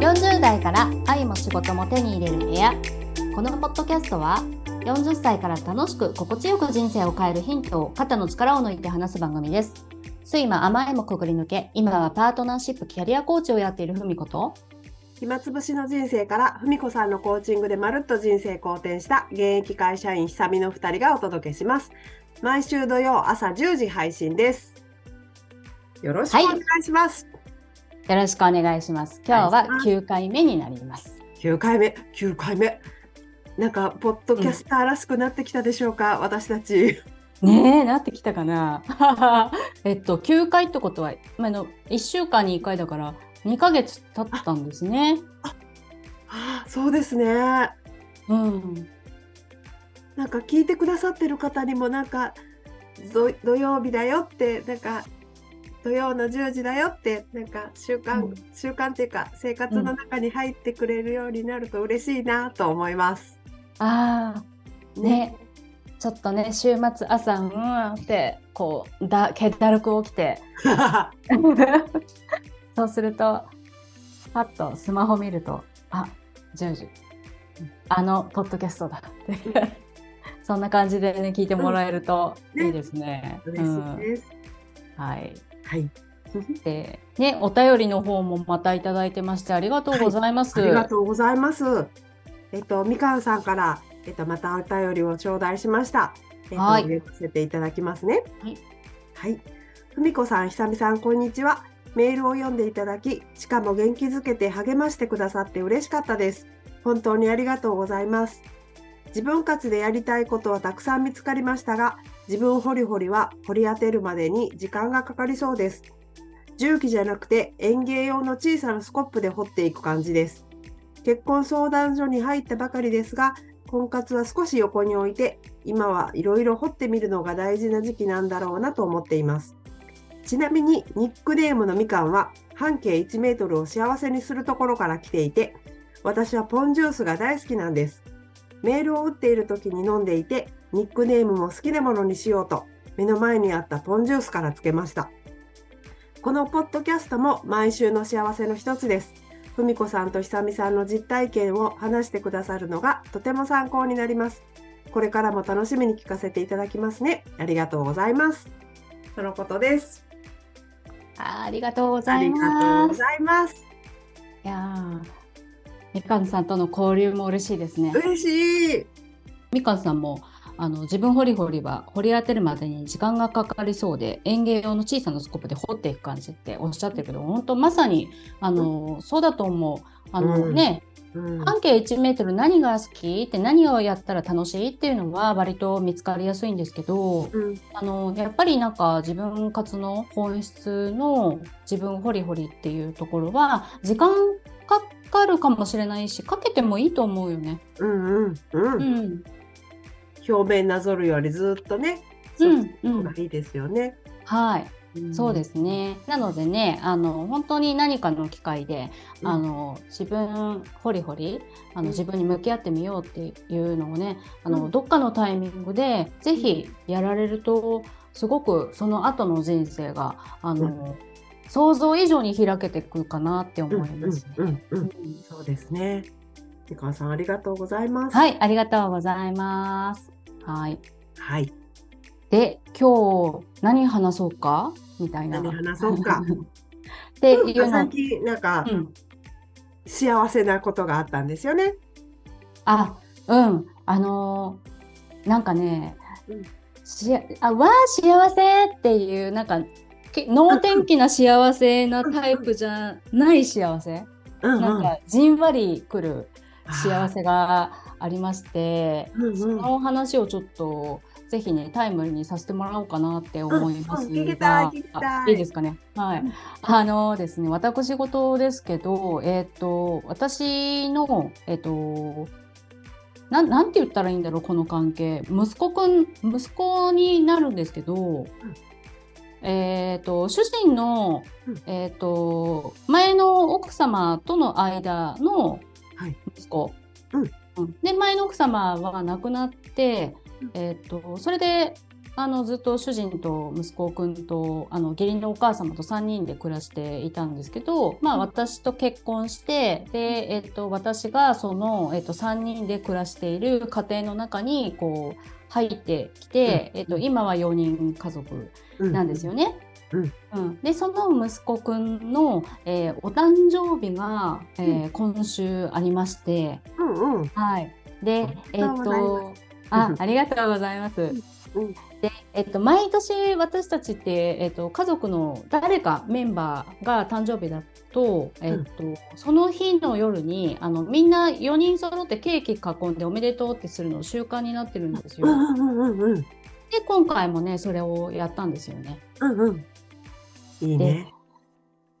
40代から愛も仕事も手に入れる部屋。このポッドキャストは40歳から楽しく心地よく人生を変えるヒントを肩の力を抜いて話す番組です。睡魔甘えもくぐり抜け今はパートナーシップキャリアコーチをやっているふみこと。暇つぶしの人生からふみこさんのコーチングでまるっと人生好転した現役会社員久美の2人がお届けします。毎週土曜朝10時配信です。よろしくお願いします、よろしくお願いします。今日は9回目になります。9回目？9回目？なんかポッドキャスターらしくなってきたでしょうか、私たち。ねえなってきたかな？えっと9回ってことはあの1週間に1回だから2ヶ月経ったんですね。あそうですね。うん。なんか聞いてくださってる方にもなんか土土曜日だよってなんか土曜の10時だよってなんか習慣、うん。習慣っていうか生活の中に入ってくれるようになると嬉しいなと思います。ああね。ちょっとね週末朝うんってこうだ気だるく起きて。そうするとパッとスマホ見るとあ10時。あのポッドキャストだってそんな感じでね聞いてもらえるとうん。ね。いいですね。嬉しいです。うん。はいはい。でねお便りの方もまたいただいてましてありがとうございます。ありがとうございます。えっとみかんさんからえっとまたお便りを頂戴しました。えっと、はい読ませていただきますね。はい。はい。ふみこさん、ひさみさん、こんにちは。メールを読んでいただき、しかも元気づけて励ましてくださって嬉しかったです。本当にありがとうございます。自分活でやりたいことはたくさん見つかりましたが、自分掘り掘りは掘り当てるまでに時間がかかりそうです。重機じゃなくて園芸用の小さなスコップで掘っていく感じです。結婚相談所に入ったばかりですが、婚活は少し横に置いて、今はいろいろ掘ってみるのが大事な時期なんだろうなと思っています。ちなみにニックネームのみかんは半径1メートルを幸せにするところから来ていて、私はポンジュースが大好きなんです。メールを打っている時に飲んでいて、ニックネームも好きなものにしようと、目の前にあったポンジュースからつけました。このポッドキャストも毎週の幸せの一つです。ふみこさんとひさみさんの実体験を話してくださるのがとても参考になります。これからも楽しみに聞かせていただきますね。ありがとうございます。とのことです。ありがとうごあざいりがとうます。ございます。いやーみかんさんとの交流も嬉しいですね。嬉しい。みかんさんもあの自分掘り掘りは掘り当てるまでに時間がかかりそうで園芸用の小さなスコップで掘っていく感じっておっしゃってるけど本当まさにあの、そうだと思う。あの、うんねうん半径1メートル何が好きって何をやったら楽しいっていうのは割と見つかりやすいんですけどうんあのやっぱりなんか自分活の本質の自分掘り掘りっていうところは時間かかるかもしれないしかけてもいいと思うよね。うんうんう。うんん、表面なぞるよりずっとね、うんそうした方がいいですよね。はいんそうですね。なのでね、あの本当に何かの機会で、うんあの自分掘り掘り、あうんの自分に向き合ってみようっていうのをね、あの、うんどっかのタイミングでぜひやられると、すごくその後の人生があの、想像以上に開けていくかなって思います、うんうんうんうんそうですね。みかんさんありがとうございます。はい、ありがとうございます。はい。はい。で、今日何話そうか？みたいな。何話そうか？っていうの。なんかうん。幸せなことがあったんですよね。あ、うん、あのーなんかね、うん。しあわあ幸せっていうなんかけ能天気な幸せなタイプじゃない幸せ、うん。なんかじんわりくる幸せがありまして、うんうんその話をちょっとぜひねタイムリーにさせてもらおうかなって思いますうんうんいいあいいですかね？はい。うんあのですね、私事ですけど、えっ、と、私の、えっ、と、なん、なんて言ったらいいんだろう、この関係。息子くん、息子になるんですけど、えっ、と、主人のうん、えっ、と、前の奥様との間のはい息子。うん。うんで、前の奥様は亡くなって、うん。えっ、と、それで、あのずっと主人と息子くんとあの義理のお母様と3人で暮らしていたんですけど、まあ、私と結婚してで、えっと、私がその、えっと、3人で暮らしている家庭の中にこう入ってきて、えっと、今は4人家族なんですよね。うんうん、でその息子くんの、えーお誕生日が、えー今週ありまして、うんうん。はい、でえっおめでとうございとあありがとうございます。うんで、えっと、毎年私たちって、えっと、家族の誰かメンバーが誕生日だと、えっと、その日の夜にあのみんな4人揃ってケーキ囲んでおめでとうってするの習慣になってるんですよ。うんうんうんうん。で今回もねそれをやったんですよね。うんうん。いいね。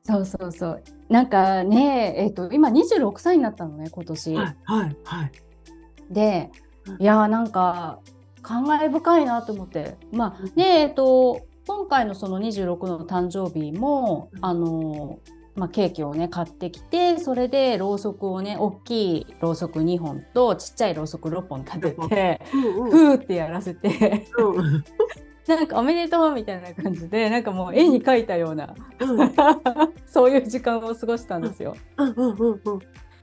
そうそうそう。なんかね、えっと、今26歳になったのね今年。はいはいはい。でうんいやーなんか感慨深いなと思ってまあねえっと今回のその26の誕生日もうんあのまあ、ケーキをね買ってきてそれでろうそくをね大きいろうそく2本とちっちゃいろうそく6本立ててうんうん。ふーってやらせてうんなんかおめでとうみたいな感じでなんかもう絵に描いたようなうん そういう時間を過ごしたんですよ。うんうんうんうん。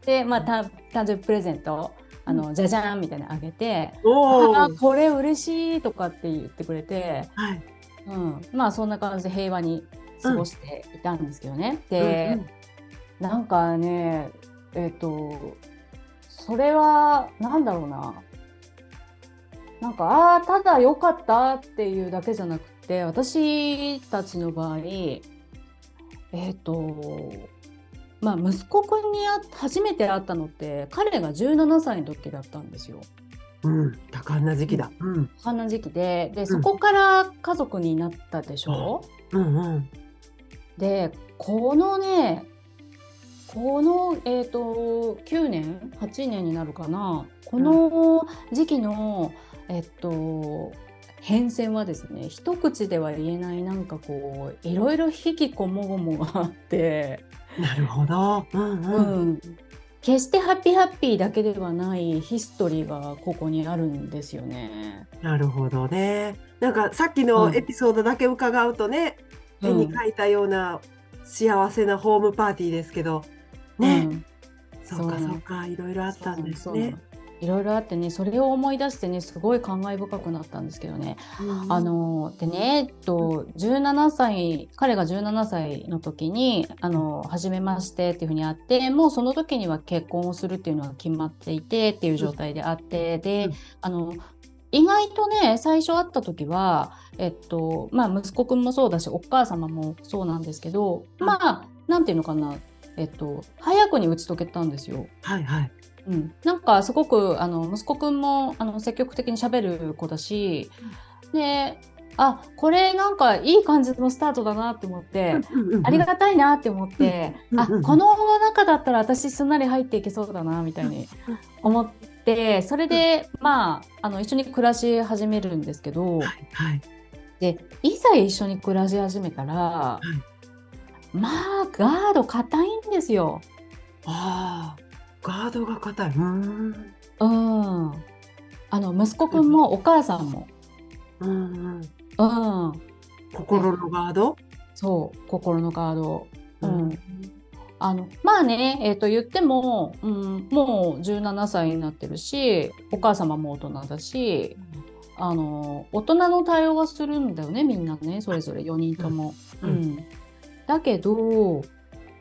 でまあた誕生日プレゼントあのじゃじゃんみたいなのあげて。あーこれ嬉しいとかって言ってくれて、はい。うん、まあそんな感じで平和に過ごしていたんですけどね。で、なんかねえっ、とそれはなんだろうななんかああーただ良かったっていうだけじゃなくて私たちの場合えっ、とまあ息子くんにあ初めて会ったのって彼が17歳の時だったんですよ。うん。多感な時期だ。うん。そんな時期ででそこから家族になったでしょ、うんうん。でこのねこの、えー、と9年？8年になるかな？この時期の、えっと変遷はですね一口では言えないなんかこういろいろ引きこもごもがあって、なるほど。うんううん。ん、決してハッピーハッピーだけではないヒストリーがここにあるんですよね。なるほどね。なんかさっきうんのエピソードだけ伺うとね、絵に描いたような幸せなホームパーティーですけど、ね、うんそうかそうそうか、いろいろあったんですねそうなの。いろいろあってねそれを思い出してねすごい感慨深くなったんですけどね、うんあのでね、えっと、17歳彼が17歳の時にあの初めましてっていうふうにあってもうその時には結婚をするっていうのが決まっていてっていう状態であってで、うんあの意外とね最初会った時は、えっとまあ、息子くんもそうだしお母様もそうなんですけど、うんまあなんていうのかな、えっと、早くに打ち解けたんですよ。はいはい。うん、なんかすごくあの息子くんもあの積極的に喋る子だし、であこれなんかいい感じのスタートだなって思って、ありがたいなって思って、あうんうんうん。この中だったら私すんなり入っていけそうだなみたいに思ってそれでまああの一緒に暮らし始めるんですけど、はいはい。でいざ一緒に暮らし始めたら、まあガード硬いんですよ。ああ、ガードが硬い。うーん。うん、あの息子くんもお母さんも、うんうん。うん、心のガード？そう心のガード。ううんん、あのまあね、えー、と言っても、うん、もう17歳になってるしお母様も大人だしあの大人の対応はするんだよねみんなねそれぞれ4人とも。ううんんだけど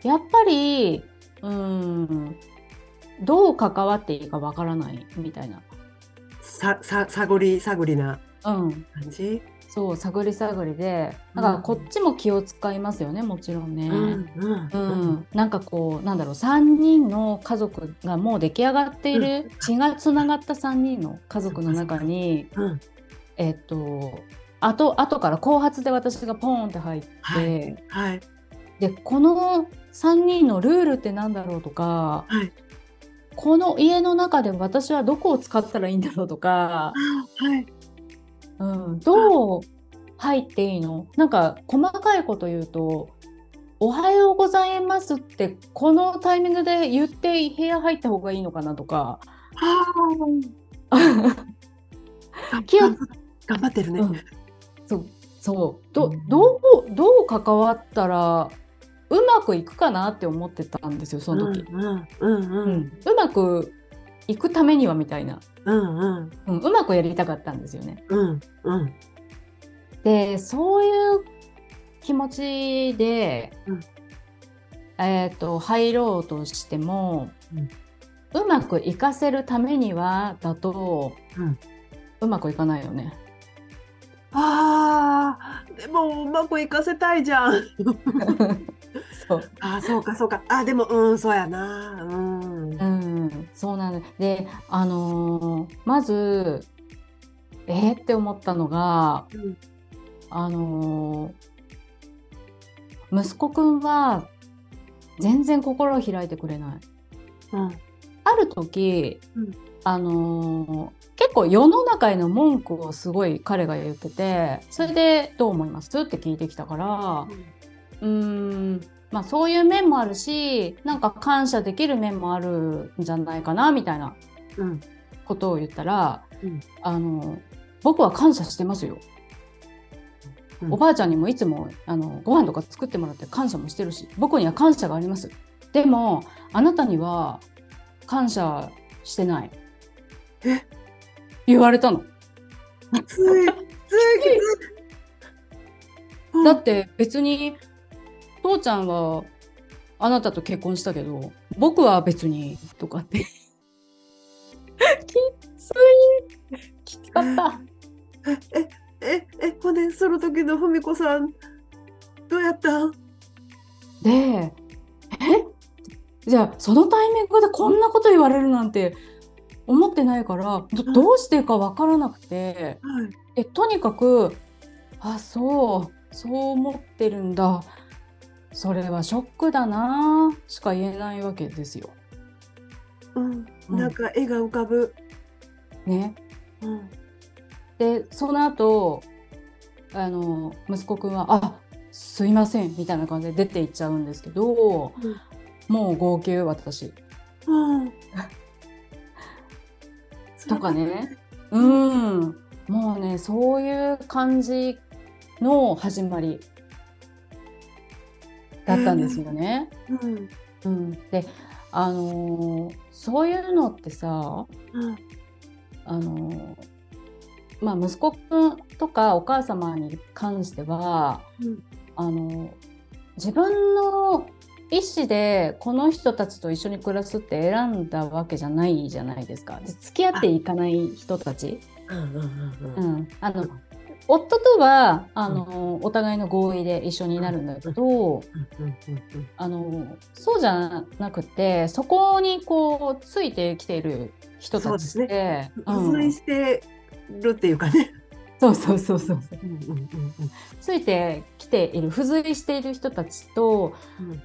やっぱり、うん、どう関わっていいかわからないみたいな。ささ探り探りなうん、感じ？そう探り探りでだからこっちも気を使いますよねもちろんね。うんうんうん、なんかこうなんだろう3人の家族がもう出来上がっている、血がつながった3人の家族の中にうん。えっと後後から後発で私がポーンって入って、はいはいでこの3人のルールってなんだろうとかはい。この家の中で私はどこを使ったらいいんだろうとか、はい。うん、どう入っていいの？なんか細かいこと言うと「おはようございます」ってこのタイミングで言って部屋入った方がいいのかなとか。気を頑張ってるね。うん。そう。どうん。どうどう関わったらうまくいくかなって思ってたんですよその時、うんうんうんううん。んうまくいくためにはみたいな、うんうん。うん、うまくやりたかったんですよね。うんうん。でそういう気持ちで、うん。えっ、と入ろうとしても、うまくいかせるためにはだと、うん。うまくいかないよね。あーでもうまくいかせたいじゃん。そう。あーそうかそうか。あでもうんそうやな。うん。うん、そうなんだ。で、あのーまず、えーって思ったのが、うん。あのー息子くんは全然心を開いてくれない。うん。ある時、うん。あのー結構世の中への文句をすごい彼が言ってて、それでどう思います？って聞いてきたから、うーんまあそういう面もあるしなんか感謝できる面もあるんじゃないかなみたいなうん。ことを言ったら、うん。あの僕は感謝してますよ、うん。おばあちゃんにもいつもあのご飯とか作ってもらって感謝もしてるし僕には感謝があります。でもあなたには感謝してない。え？言われたの。ついついきつい。だって別に父ちゃんはあなたと結婚したけど僕は別にとかって。きつい。きつかった。えええほんでその時の文子さん。どうやった？んでえ？じゃあそのタイミングでこんなこと言われるなんて思ってないからどどうしてか分からなくて。はい。えとにかくあそうそう思ってるんだそれはショックだなしか言えないわけですよ。うん。うん。なんか絵が浮かぶ。ね、うん。でその後あの息子くんは「あすいません」みたいな感じで出て行っちゃうんですけど、うん。もう号泣私。うん。とかね。うん。もうねそういう感じの始まりだったんですよね。うん。うん、であのーそういうのってさうん。あのーまあ息子くんとかお母様に関しては、うん。あのー自分の意思でこの人たちと一緒に暮らすって選んだわけじゃないじゃないですか。で付き合っていかない人たち。うん、あの夫とはあの、お互いの合意で一緒になるんだけど、あのそうじゃなくてそこにこうついてきている人たちってうんうん。付随してるっていうかね。そうそうそうそうそう。うんうんうん。ついてきている付随している人たちとうん。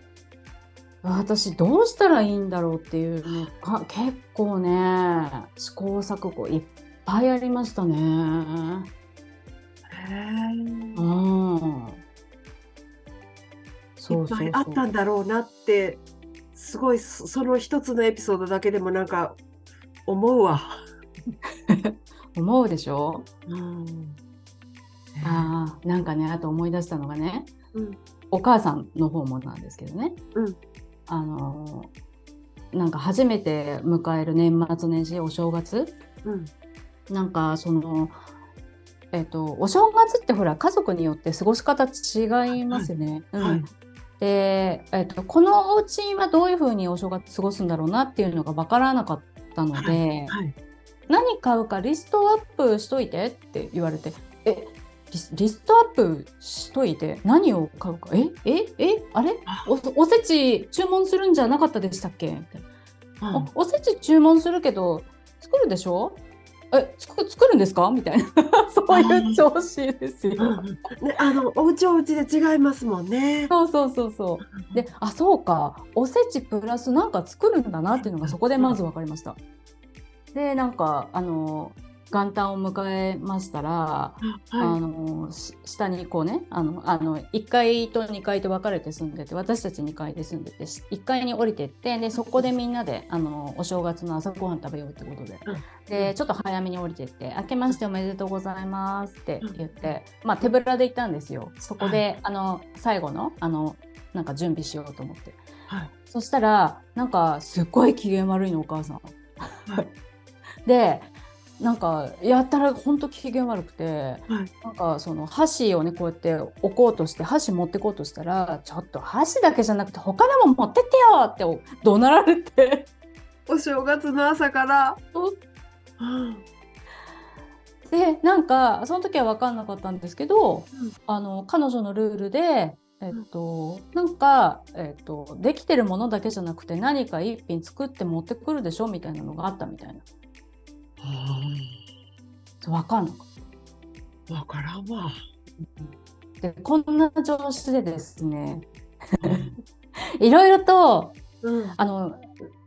私どうしたらいいんだろうっていうのが結構ね試行錯誤いっぱいありましたね。うん。いそうそうそう。っぱいあったんだろうなってすごいそその一つのエピソードだけでもなんか思うわ。思うでしょ？うん。あーなんかねあと思い出したのがねうん。お母さんの方もなんですけどね、うん。あのーなんか初めて迎える年末年始お正月？うん。なんかそのえっとお正月ってほら家族によって過ごし方違いますよね。はい。うん。で、えっとこのお家はどういうふうにお正月過ごすんだろうなっていうのが分からなかったので、はい。何買うかリストアップしといてって言われてえリスリストアップしといて何を買うか？えええあれ？あ。おおせち注文するんじゃなかったでしたっけ？みたいな。うんおおせち注文するけど作るでしょ？え作作るんですか？みたいな そういう調子ですよ。ね、あのお家お家で違いますもんね。そうそうそうそう。で、あ、そうか、おせちプラスなんか作るんだなっていうのがそこでまず分かりました。で、なんか、あの、元旦を迎えましたら、はあのし下にこうねあのあの1階と2階と分かれて住んでて私たち2階で住んでてし1階に降りてってでそこでみんなであのお正月の朝ごはん食べようってことで、うん。でちょっと早めに降りてって「明けましておめでとうございます」って言って、まあ、手ぶらで行ったんですよ。そこで、あの最後のあのなんか準備しようと思って。はい。そしたらなんかすっごい機嫌悪いのお母さん。はい。でなんかやったらほんと機嫌悪くて、はいなんかその箸をねこうやって置こうとして箸持ってこうとしたらちょっと箸だけじゃなくて他のも持ってってよってお怒鳴られてお正月の朝から。でなんかその時は分かんなかったんですけど、うんあの彼女のルールで。えっと、なんか、えっと、できてるものだけじゃなくて何か一品作って持ってくるでしょみたいなのがあったみたいな。分かんなか？っわからんわ。た。でこんな調子でですね いろいろとうんあの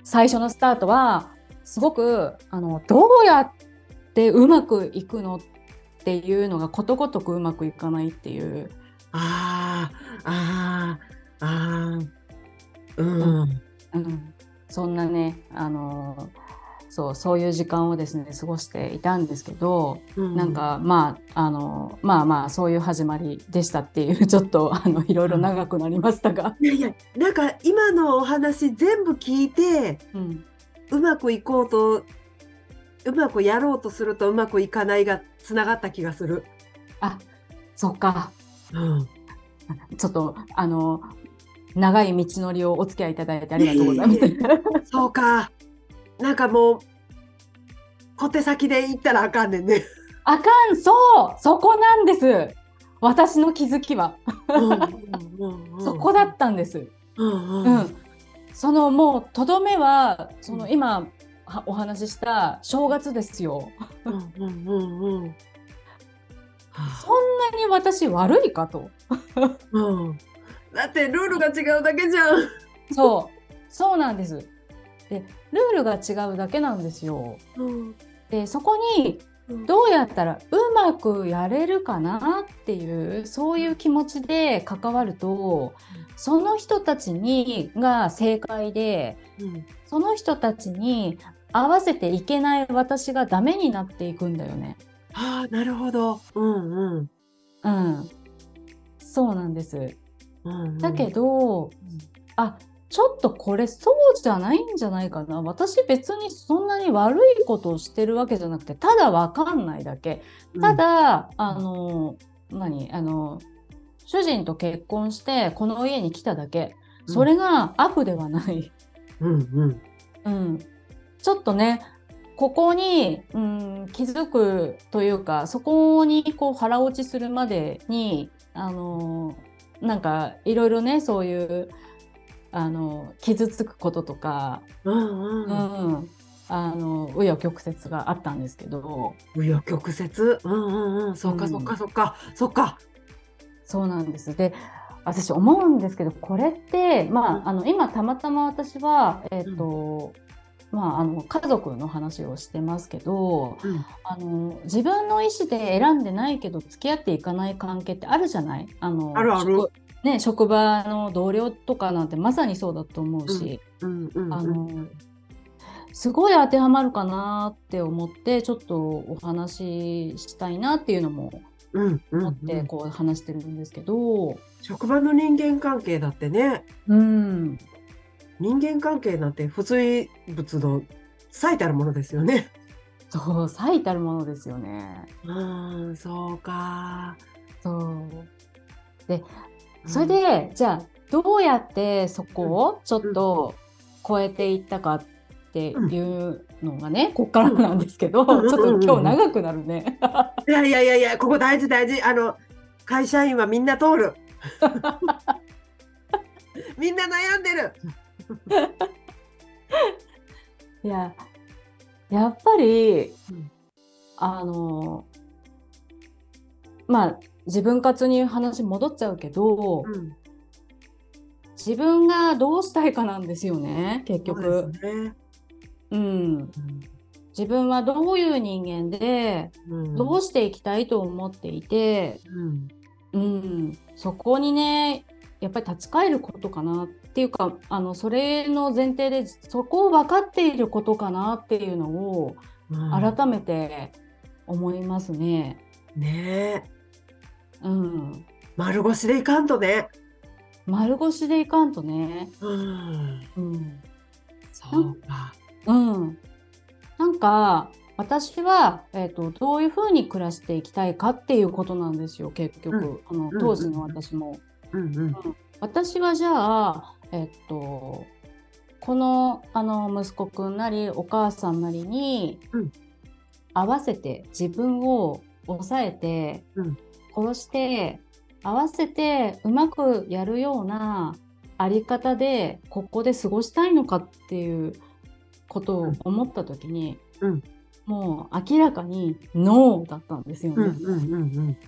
最初のスタートはすごくあのどうやってうまくいくのっていうのがことごとくうまくいかないっていうああ、ああ、ああ。うん。うん、そんなねあのそうそういう時間をですね過ごしていたんですけど、うなん。かまああのまあまあそういう始まりでしたっていう ちょっとあのいろいろ長くなりましたが、いやいや、なんか今のお話全部聞いて、うん、うまくいこうと、うまくやろうとするとうまくいかないがつながった気がする。あそっかうん。ちょっとあの長い道のりをお付き合いいただいてありがとうございます。そうか。なんかもう、小手先で行ったらあかんねんね。あかんそうそこなんです私の気づきは、そこだったんです。うんううんん、そのもうとどめはそのうん今はお話しした正月ですよ。うんうんうんうんそんなに私悪いかと。うんだってルールが違うだけじゃん。そうそうなんです。でルールが違うだけなんですよ。うんでそこにうんどうやったらうまくやれるかなっていうそういう気持ちで関わるとその人たちにが正解でうんその人たちに合わせていけない私がダメになっていくんだよね。ああなるほど。うんうんうん、そうなんです。うんうんだけど、あちょっとこれそうじゃないんじゃないかな。私別にそんなに悪いことをしてるわけじゃなくてただわかんないだけ。ただ、あの何？あの主人と結婚してこの家に来ただけ。それが悪ではない、うんうん。うん、ちょっとねここに、うん、気づくというかそこにこう腹落ちするまでにあのなんかいろいろねそういうあの傷つくこととか、うんううん。ん、あの紆余曲折があったんですけど。紆余曲折？うんうんうん。そっかうん。そっかそっか。そっか。そうなんです。で私思うんですけどこれって、まあうん。あの今たまたま私は、えっとまあ、あの家族の話をしてますけどうん。あの自分の意思で選んでないけど付き合っていかない関係ってあるじゃない？あのあるある。職ね、職場の同僚とかなんてまさにそうだと思うし、うんうんあのすごい当てはまるかなって思ってちょっとお話ししたいなっていうのもうんうん思ってこう話してるんですけど、職場の人間関係だってねうん、人間関係なんて不随物の最たるものですよね。そう最たるものですよね。うんそうか。そうでそれで、じゃあどうやってそこをちょっと超えていったかっていうのがね、こっからなんですけど、うん。ちょっと今日長くなるね。いやいやいやいやここ大事大事。あの会社員はみんな通る。みんな悩んでる。いややっぱり、うん。あのまあ自分活に話戻っちゃうけど、うん。自分がどうしたいかなんですよね結局。ですね。うん、うん自分はどういう人間で、うん。どうしていきたいと思っていて、うん。うん、そこにねやっぱり立ち返ることかなっていうかあのそれの前提でそこを分かっていることかなっていうのをうん。改めて思いますね。ね。えうん、丸腰でいかんとね。丸腰でいかんとね。うん、うん。そうか。うん、なんか私は、えー、とどういうふうに暮らしていきたいかっていうことなんですよ結局、あのうん。当時の私も。うん。うん。私はじゃあ、えっと、このあの息子くんなりお母さんなりにうん。合わせて自分を抑えて、うん殺して合わせてうまくやるようなあり方でここで過ごしたいのかっていうことを思った時に、うん。もう明らかにノーだったんですよね。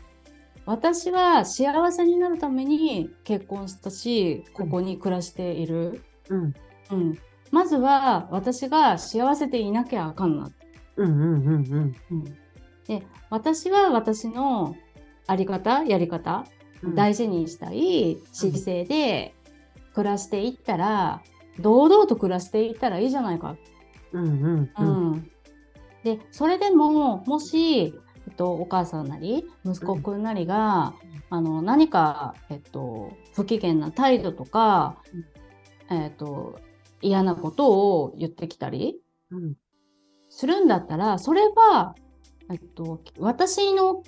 私は幸せになるために結婚したしここに暮らしている、うん。うん、まずは私が幸せでいなきゃあかんな、うんうんうんうん。うん、で私は私のあり方やり方、うん。大事にしたい姿勢で暮らしていったら堂々と暮らしていったらいいじゃないか、うんうんううん。んでそれでももし、えっと、お母さんなり息子くんなりが、あの何か、えっと、不機嫌な態度とか、えっと、嫌なことを言ってきたりうん。するんだったらそれは、えっと、私の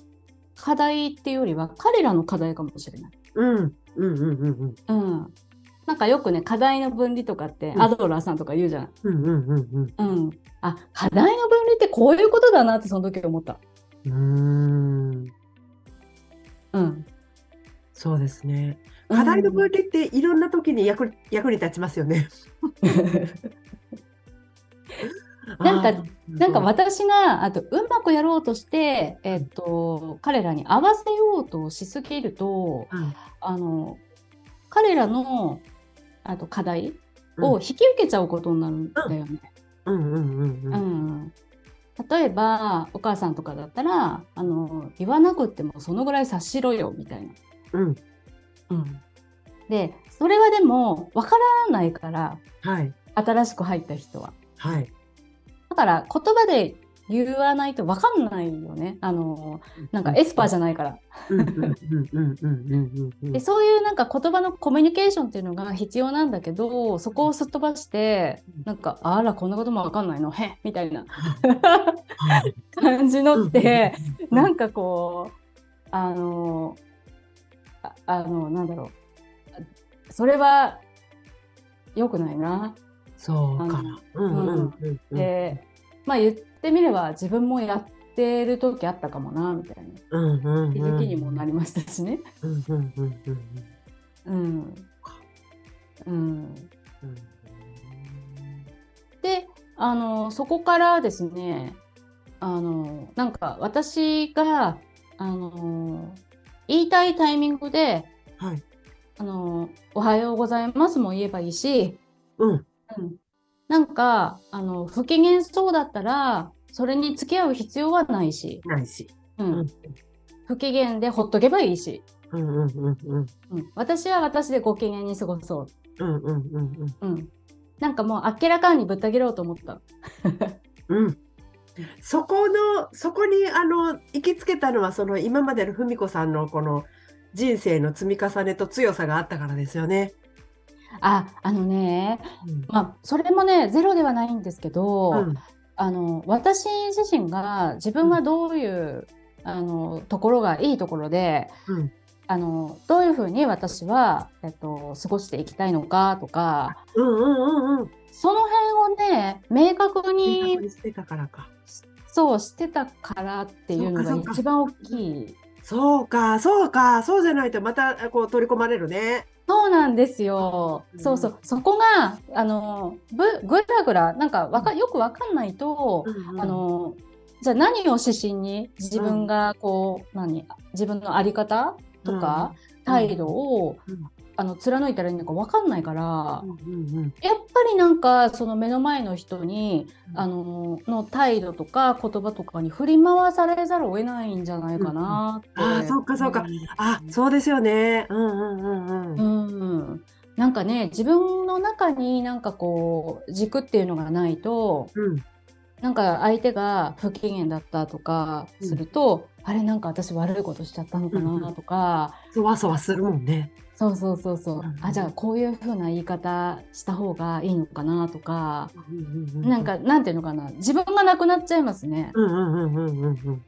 課題っていうよりは彼らの課題かもしれない。うんうんうんうんうんなんかよくね課題の分離とかってうんアドラーさんとか言うじゃん。うんうんうんうん、あ課題の分離ってこういうことだなってその時思った。うんうんうん、そうですね。課題の分離っていろんな時に役に役に立ちますよね。なんかなんか私があとうまくやろうとして、えっと彼らに合わせようとしすぎるとうん。あの彼らのあと課題をうん。引き受けちゃうことになるんだよね。うん。うんうんううん。ん。例えばお母さんとかだったらあの言わなくってもそのぐらい察しろよみたいな。うん。でそれはでもわからないからはい。新しく入った人は。はい。だから言葉で言わないと分かんないよね。あのなんかエスパーじゃないから。でそういうなんか言葉のコミュニケーションっていうのが必要なんだけどそこをすっ飛ばしてなんかあらこんなことも分かんないの？へみたいな。はい。感じのってうん。なんかこうあのああのなんだろう。それは良くないな。そうかあの。うんうんうんうん。でまあ言ってみれば自分もやってる時あったかもなみたいな。うんうんうん。気づきにもなりましたしね。うん。うん、うん。であのそこからですねあのなんか私があの言いたいタイミングではい。「あのおはようございます」も言えばいいし、うんうん、なんかあの不機嫌そうだったらそれに付き合う必要はないし、ないし。ううん。ん不機嫌でほっとけばいいし、うんうんうんうん。うん、私は私でご機嫌に過ごそう、うんうんうんうん、なんかもうあっけらかんにぶった切ろうと思った。うんうん。そこのそこにあの行きつけたのはその今までの文子さんのこの人生の積み重ねと強さがあったからですよね。ああのねうんまあそれもねゼロではないんですけど、うんあの私自身が自分はどういう、あのところがいいところでうんあのどういうふうに私は、えっと、過ごしていきたいのかとかうんうんうんうん。その辺をね明確明にしてたからか。そうしてたからっていうのが一番大きい。そうかそうかそうじゃないとまたこう取り込まれるね。そうなんですよ。うん。そうそう。そこが、あの、ぶぐらぐら、なんかわか、よくわかんないと、うんうん。あの、じゃあ何を指針に自分がこう、何、自分のあり方とか、態度を、うんあの貫いたらいいのか分かんないから、うんうんうん。やっぱりなんかその目の前の人に、うん。あのの態度とか言葉とかに振り回されざるを得ないんじゃないかなって。うん。うんあーそうかそうか。あ、そうですよね。うんうんうんうん。うん、なんかね自分の中になんかこう軸っていうのがないとうん。なんか相手が不機嫌だったとかすると、あれなんか私悪いことしちゃったのかうんうなん。とか、そわそわするもんね。そうそうそうそう、うんうん。あじゃあこういう風な言い方した方がいいのかなとか、うんうんうなんかなんていうのかな。自分がなくなっちゃいますね。うんうんうんうんうんうん。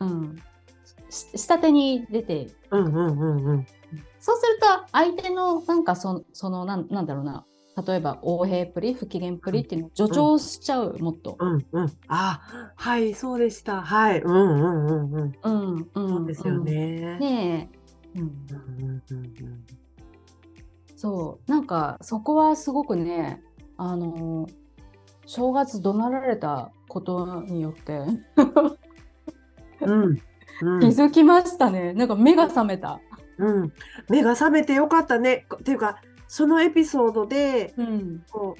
うん、し下手に出て。うんうんうんうん。そうすると相手のなんかそそのなんなんだろうな。例えば横平っぷり不機嫌っぷりっていうのを助長しちゃう、もっと。うんうん。あはいそうでした。はい。うんうんうんうん。うんうん、そうですよね。うん。ねえ、うん、うんうんうんそう。なんかそこはすごくねあの正月怒鳴られたことによって。うん。うん。気うんづきましたね、なんか目が覚めた。うん。目が覚めてよかったね。っていうかそのエピソードでうんこ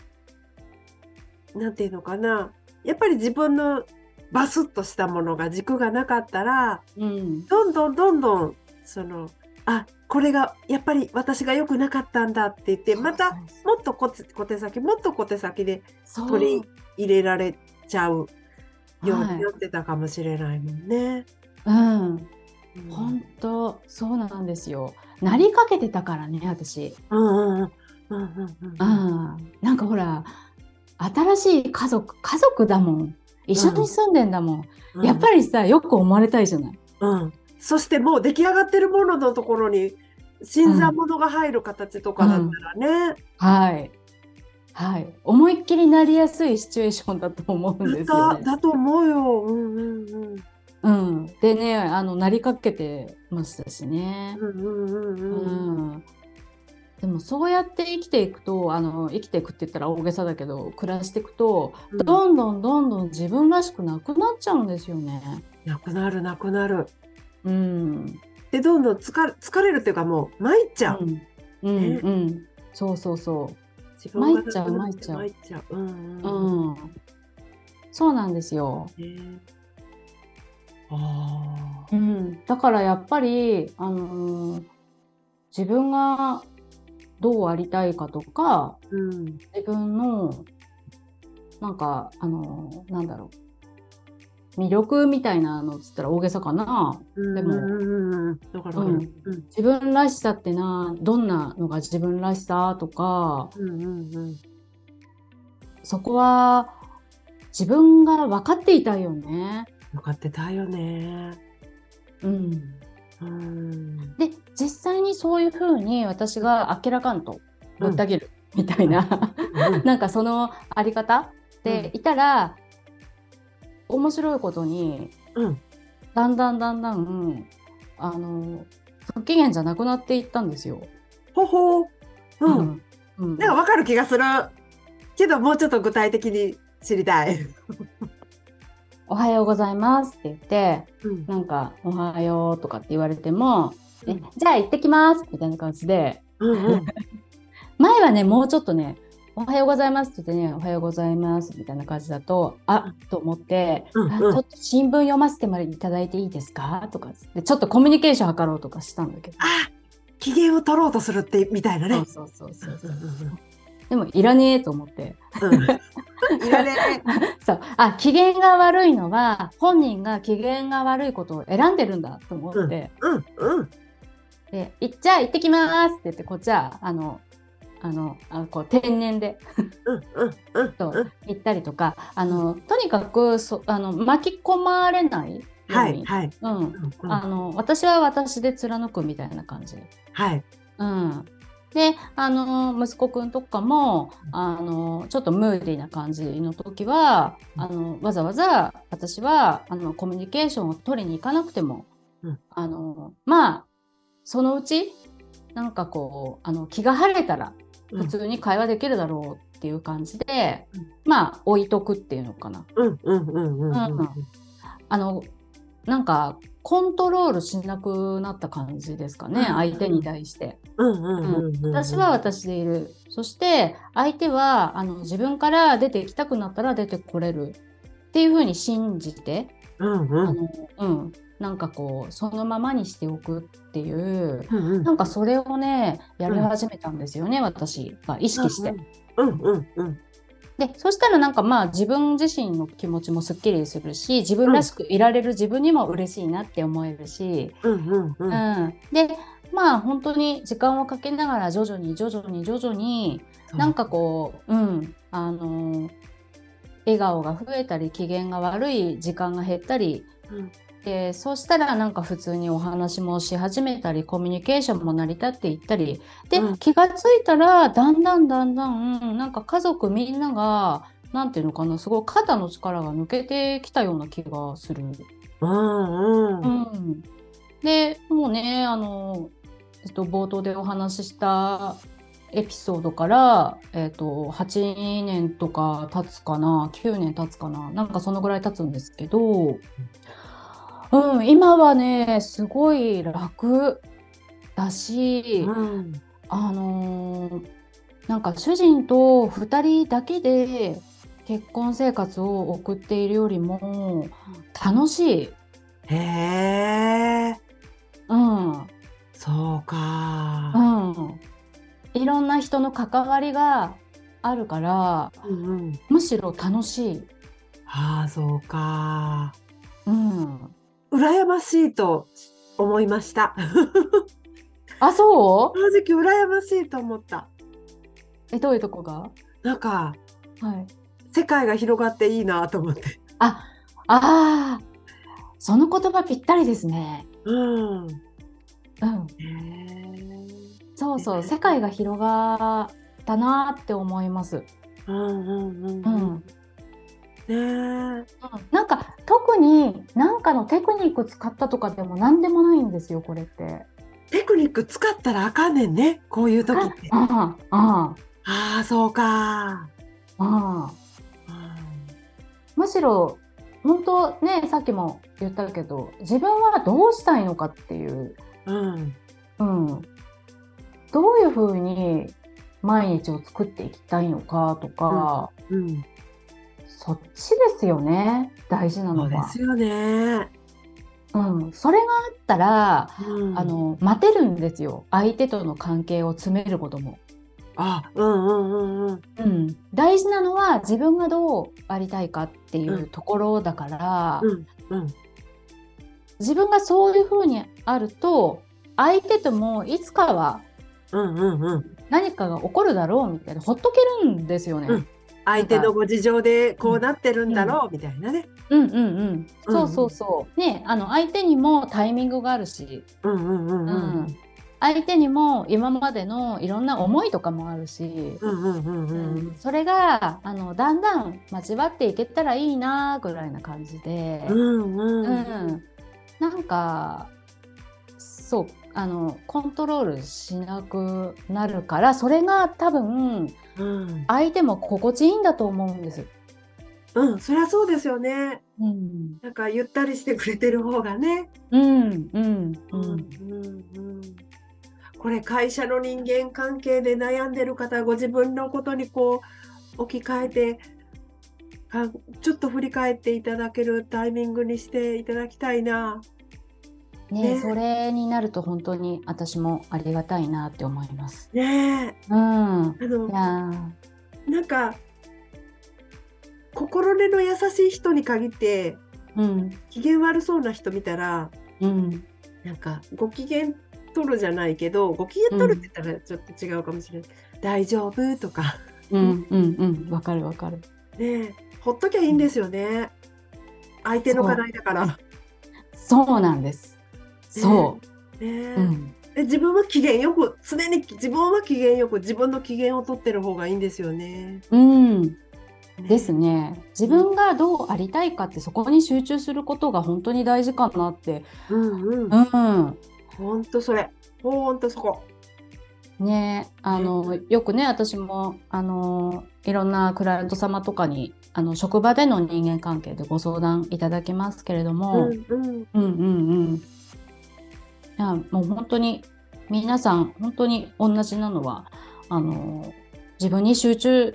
うなんていうのかな。やっぱり自分のバスッとしたものが軸がなかったらうん。どんどんどんどんそのあこれがやっぱり私が良くなかったんだって言ってまたもっと小手小手先もっと小手先で取り入れられちゃうようはいになってたかもしれないもんね。うん。うん。本当そうなんですよ。なりかけてたからね私。うんうんうんうんうんうん。うん、なんかほら新しい家族家族だもん。一緒に住んでんだもん、うん。やっぱりさよく思われたいじゃない。うん、そしてもう出来上がってるもののところに新参者が入る形とかだったらね、はい。はい。思いっきりなりやすいシチュエーションだと思うんですよね。だだと思うよ。うんうんうん。うん、でねあのなりかけてましたしね。うんうんうんううん。ん。でもそうやって生きていくとあの生きていくって言ったら大げさだけど暮らしていくとうん。どんどんどんどん自分らしくなくなっちゃうんですよね。なくなるなくなる。うん。でどんどん疲れ疲れるっていうかもう参っちゃう。うん。うん、ねうん。そうそうそ自分が参っちゃうなくなって参参っちゃう。うんう。うんううんん。そうなんですよ。ねああうん。だからやっぱり、あのー自分がどうありたいかとか、うん自分の、なんか、あのーなんだろう。魅力みたいなのっつったら大げさかな。うん。でも自分らしさってな、どんなのが自分らしさとか、そこは自分が分かっていたよね。分かってたよね。うん。うん。で実際にそういうふうに私が明らかんとぶった切るみたいな、うん。なんかそのあり方でいたら、面白いことにうんだんだんだんだんあの不機嫌じゃなくなっていったんですよ。ほほう。うん。うんなんかわかる気がする。けどもうちょっと具体的に知りたい。おはようございますって言ってうんなんかおはようとかって言われても、えうんじゃあ行ってきますみたいな感じでうんうん 前はねもうちょっとねおはようございますって言ってねおはようございますみたいな感じだとあと思って、うんうん。あちょっと新聞読ませてもらいただいていいですか？とかでちょっとコミュニケーション図ろうとかしたんだけど、あ機嫌を取ろうとするってみたいなね。そうそうそうそううんう。んでもいらねえと思って。うん。う んいらねそう。あ機嫌が悪いのは本人が機嫌が悪いことを選んでるんだと思って、え。うん。うん。でいじゃあ行ってきますって言ってこっちはあのあのあこう天然で。うんうんうんそううん行ったりとか。あのとにかくそあの巻き込まれないように、はいはい。うん、うんうん。あの私は私で貫くみたいな感じ。はい。うん、であの息子くんとかもあのちょっとムーディーな感じの時はあのわざわざ私はあのコミュニケーションを取りに行かなくても、うん。あのまあそのうちなんかこうあの気が晴れたら普通に会話できるだろうっていう感じで、うんまあ置いとくっていうのかな。あのなんかコントロールしなくなった感じですかね、うん相手に対して。私は私でいる。そして相手はあの自分から出て行きたくなったら出てこれるっていうふうに信じて、うんうん。あのうん、なんかこうそのままにしておくっていううんうん。なんかそれをねやり始めたんですよね、私が意識して。うんうんうん。でそしたらなんかまあ自分自身の気持ちもすっきりするし自分らしくいられる自分にも嬉しいなって思えるし、うんうんう。うん。んでまあ本当に時間をかけながら徐々に徐々に徐々になんかこう、うん、あのー笑顔が増えたり機嫌が悪い時間が減ったりうんでそうしたらなんか普通にお話もし始めたりコミュニケーションも成り立っていったりで、うん気がついたらだんだんだんだん、うんなんか家族みんながなんていうのかなすごい肩の力が抜けてきたような気がする。うんうん。うん、でもうねあの、えっと、冒頭でお話ししたエピソードから、えっと、8年とか経つかな9年経つかななんかそのぐらい経つんですけど、うん、今はねすごい楽だし、うんあのーなんか主人と2人だけで結婚生活を送っているよりも楽しい。へえ、うんそうか。うん、いろんな人の関わりがあるからうんうん。むしろ楽しい。ああ、そうか。うん、羨ましいと思いました。あそ正直羨ましいと思った。うえどういうとこが、なんかはい、世界が広がっていいなと思って。ああーその言葉ぴったりですね。うん。うん。そうそう世界が広がったなって思います。うんうんうんううん。ん、ねえ。なんか特に何かのテクニック使ったとかでも何でもないんですよこれって。テクニック使ったらあかんねんね。こういう時って。あああああ、そうか。あああむしろ本当ねさっきも言ったけど自分はどうしたいのかっていう、うん。うん、どういうふうに毎日を作っていきたいのかとか、うん。そっちですよね大事なそのは。うですよね。うん、それがあったら、うん、あの待てるんですよ相手との関係を詰めることも。あ、うんうんうんうん。うん、大事なのは自分がどうありたいかっていううんところだから、うんうん。自分がそういうふうにあると相手ともいつかは。何かが起こるだろうみたいなほっとけるんですよね。うん相手のご事情でこうなってるんだろうみたいなね。うんうんうん。そうそうそう。ねあの相手にもタイミングがあるし、うんうんうんううんん。相手にも今までのいろんな思いとかもあるし、うんうんうんううんんそれがあのだんだん交わっていけたらいいなぐらいな感じで。うんうんうん、なんかそうあのコントロールしなくなるからそれが多分うん相手も心地いいんだと思うんです。うん、そりゃそうですよね。うん、なんかゆったりしてくれてる方がね。うん、うん、ううんん、うんこれ会社の人間関係で悩んでる方ご自分のことにこう置き換えてかちょっと振り返っていただけるタイミングにしていただきたいな。ね。ね。それになると本当に私もありがたいなって思います。ね。えうん、あのいなんか心根の優しい人に限ってうん、機嫌悪そうな人見たらうん、なんかご機嫌取るじゃないけどご機嫌取るって言ったらちょっと違うかもしれない、大丈夫とか。うん、うん、うん、わかるわかる。ね。えほっときゃいいんですよね。相手の課題だから。ねそうなんです。そえう。うん、で自分は機嫌よく常に自分は機嫌よく自分の機嫌を取ってる方がいいんですよね。うん、ねですね。自分がどうありたいかってそこに集中することが本当に大事かなって。うんうんうん。ほんとそれほんとそこ。ねあのよくね私もあのいろんなクライアント様とかにあの職場での人間関係でご相談いただきますけれども、うんうんうんうんうん。いやもう本当に皆さん本当に同じなのはあの自分に集中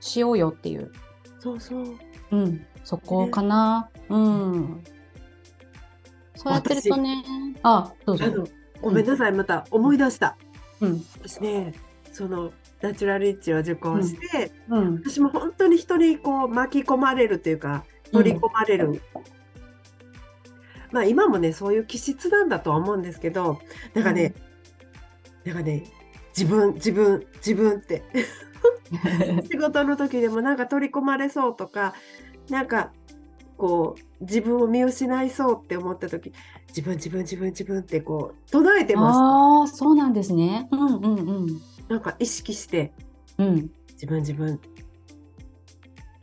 しようよっていう、そうそう。うん、そこかな、うん。そうやってるとね、あどうぞ。ごめんなさい、また思い出した。うん。私ね、そのナチュラルリッチを受講して、うん。私も本当に人にこう巻き込まれるというか、取り込まれる。まあ今もね、そういう気質なんだとは思うんですけど、なんかね、なんかね、自分、自分、自分って、仕事の時でもなんか取り込まれそうとか、なんかこう、自分を見失いそうって思った時、自分、自分、自分、自分ってこう、唱えてました。ああそうなんですね。うんうんうんなんか意識して、うん自分、自分。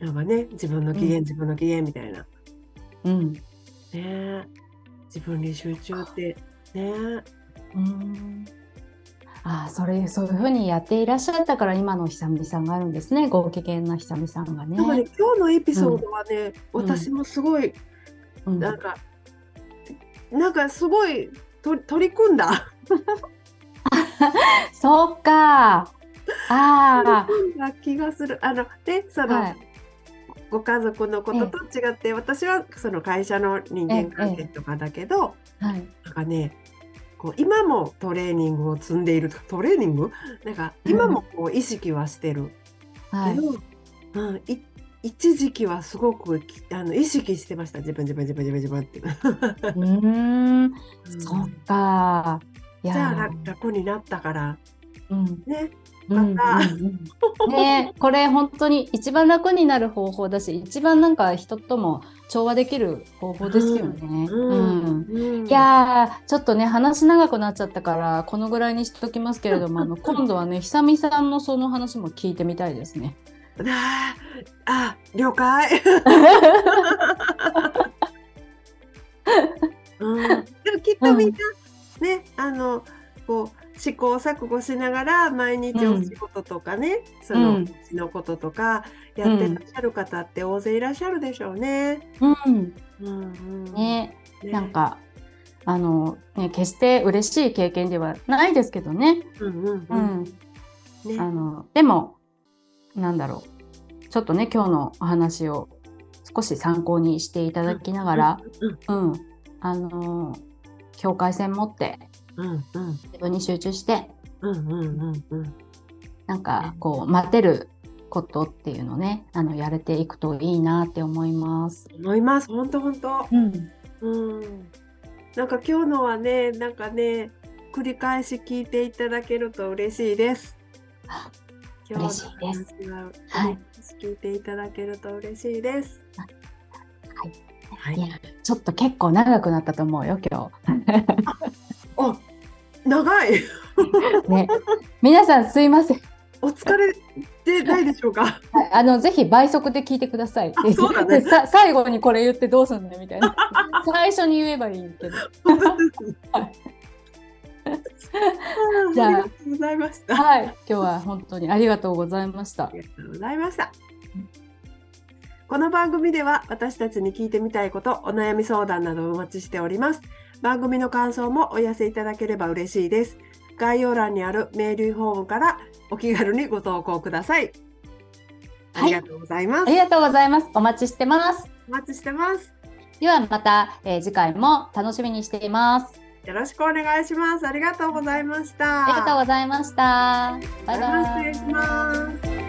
なんかね、自分の機嫌、うん自分の機嫌みたいな。うん。ねえ自分に集中って、ねえうんああそれそういうふうにやっていらっしゃったから今のひさみさんがあるんですねご機嫌なひさみさんがね。ね、今日のエピソードはね、うん私もすごい、うんなんか、なんかすごいと取り組んだ。そうか。あ取り組んだ気がする。あの、で、そあ、の、はい。ご家族のことと違って、私はその会社の人間関係とかだけど、はい。なんかね、こう今もトレーニングを積んでいるトレーニング？なんか今もこう意識はしてる。はいけ。ど、うん、い一時期はすごくきあの意識してました。自分自分自分自分自分って。うーん、うんそっか。じゃあ楽になったからうん、ね。ねこれ本当に一番楽になる方法だし一番なんか人とも調和できる方法ですよね。いやーちょっとね話長くなっちゃったからこのぐらいにしときますけれどもあの 今度はね久々さんのその話も聞いてみたいですね。あ了解。うん、でもきっとみんな、ねあのこう試行錯誤しながら毎日お仕事とかね、そのうんうちのこととかやってらっしゃる方って大勢いらっしゃるでしょうね。うん、うんうんね。ね。なんかあのね決して嬉しい経験ではないですけどね。うんうんううん。あのでもなんだろう。ちょっとね今日のお話を少し参考にしていただきながら、うん。うん。あの境界線持ってうんうん自分に集中してうんうんうんうんなんかこう待てることっていうのをねあのやれていくといいなって思います。思います本当本当。うん、うん。なんか今日のはねなんかね繰り返し聞いていただけると嬉しいです。あ今日の嬉しいです話ははい聞いていただけると嬉しいです。はい。はいやちょっと結構長くなったと思うよ今 あ長い。日。ね皆さんすいません。お疲れでないでしょうか？はいあのぜひ倍速で聞いてください。あそうだねで さ最後にこれ言ってどうすんのみたいな。最初に言えばいいけど。じゃあありがとうございました。はい、今日は本当にありがとうございましたあ。りがとうございました。この番組では私たちに聞いてみたいこと、お悩み相談などをお待ちしております。番組の感想もお寄せいただければ嬉しいです。概要欄にあるメールフォームからお気軽にご投稿ください。ありがとうございます。ありがとうございます。お待ちしてます。お待ちしてます。ではまた、えー次回も楽しみにしています。よろしくお願いします。ありがとうございました。ありがとうございました。バイバイ。失礼します。